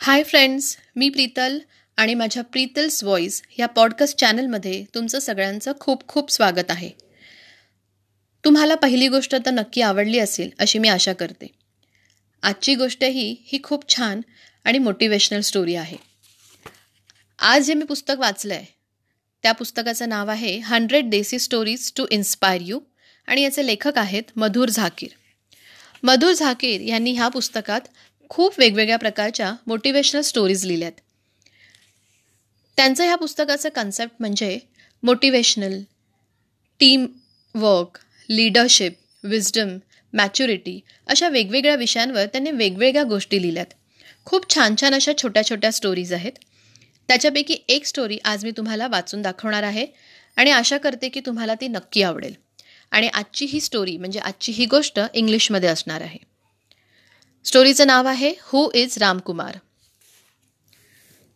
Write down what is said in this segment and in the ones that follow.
Hi friends मी प्रीतल आणि माझ्या प्रीतल्स voice या पॉडकास्ट चॅनलमध्ये तुमचं सगळ्यांचं खूप खूप स्वागत आहे. तुम्हाला पहिली गोष्ट तर नक्की आवडली असेल अशी मी आशा करते. आजची गोष्ट ही ही खूप छान आणि मोटिवेशनल स्टोरी आहे. आज जे मी पुस्तक वाचलं आहे त्या पुस्तकाचं नाव आहे हंड्रेड देसी स्टोरीज टू इन्स्पायर यू आणि याचे लेखक आहेत मधुर झाकीर. मधुर झाकीर यांनी ह्या पुस्तकात खूप वेगवेगळ्या प्रकारच्या मोटिवेशनल स्टोरीज लिहिल्यात. त्यांचं ह्या पुस्तकाचं कन्सेप्ट म्हणजे motivational team work leadership wisdom maturity अशा वेगवेगळ्या विषयांवर त्यांनी वेगवेगळ्या गोष्टी लिहिल्यात. खूप छान छान अशा छोट्या छोट्या स्टोरीज आहेत. त्याच्यापैकी एक स्टोरी आज मी तुम्हाला वाचून दाखवणार आहे आणि आशा करते की तुम्हाला ती नक्की आवडेल. आणि आजची ही स्टोरी म्हणजे आजची ही गोष्ट इंग्लिशमध्ये असणार आहे. स्टोरीचं नाव आहे who is Ramkumar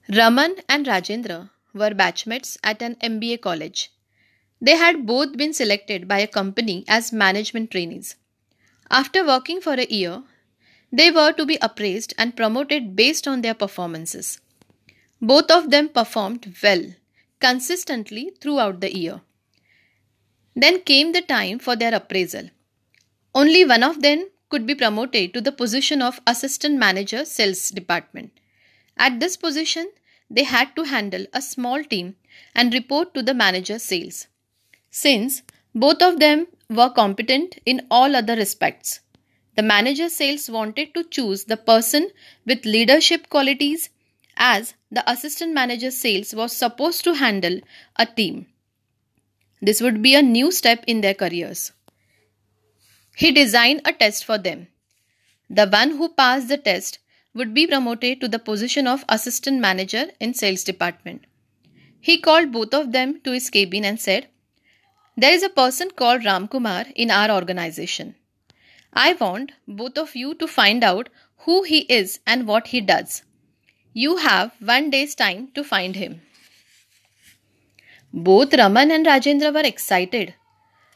Raman and Rajendra were batchmates at an M B A college they had both been selected by a company as management trainees after working for a year they were to be appraised and promoted based on their performances. Both of them performed well, consistently throughout the year. Then came the time for their appraisal. Only one of them could be promoted to the position of assistant manager sales department. At this position, they had to handle a small team and report to the manager sales. Since both of them were competent in all other respects, the manager sales wanted to choose the person with leadership qualities as the assistant manager sales was supposed to handle a team. This would be a new step in their careers. He designed a test for them. The one who passed the test would be promoted to the position of assistant manager in sales department. He called both of them to his cabin and said, There is a person called Ramkumar in our organization. I want both of you to find out who he is and what he does. You have one day's time to find him. Both Raman and Rajendra were excited.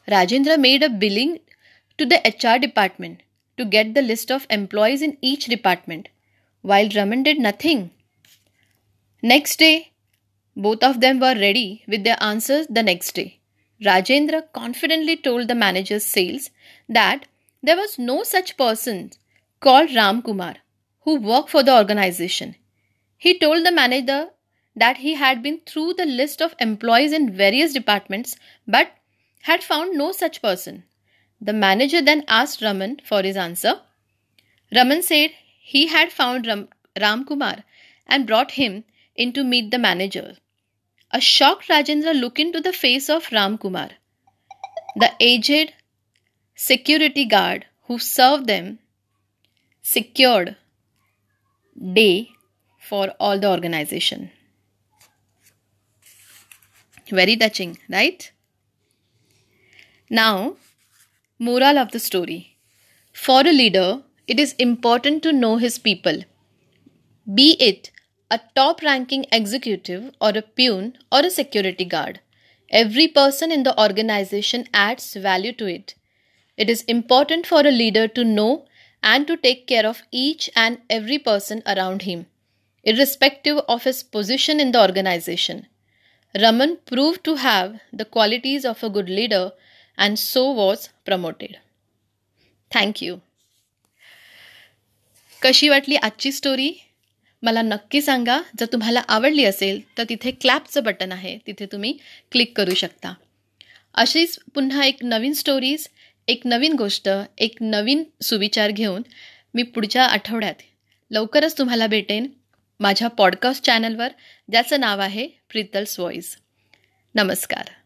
Rajendra made a billing to the HR department to get the list of employees in each department, while Raman did nothing. Next day, both of them were ready with their answers the next day. Rajendra confidently told the manager's sales that there was no such person called Ram Kumar who worked for the organization. He told the manager that he had been through the list of employees in various departments but had found no such person. The manager then asked Raman for his answer. Raman said he had found Ram, Kumar and brought him in to meet the manager. A shocked Rajendra looked into the face of Ram Kumar. The aged security guard who served them secured day for all the organization. Very touching, right? Now, moral of the story. For a leader, it is important to know his people, be it a top ranking executive or a peon or a security guard. Every person in the organization adds value to it. It is important for a leader to know and to take care of each and every person around him, irrespective of his position in the organization. Raman proved to have the qualities of a good leader and so was promoted. Thank you कशी वाटली आजची story मला नक्की सांगा. जर तुम्हाला आवडली असेल तर तिथे क्लॅपचं बटन आहे. तिथे तुम्ही क्लिक करू शकता. अशीच पुन्हा एक नवीन स्टोरीज एक नवीन गोष्ट एक नवीन सुविचार घेऊन मी पुढच्या आठवड्यात लवकरच तुम्हाला भेटेन माझ्या पॉडकास्ट चॅनलवर ज्याचं नाव आहे प्रितल्स व्हॉईस नमस्कार.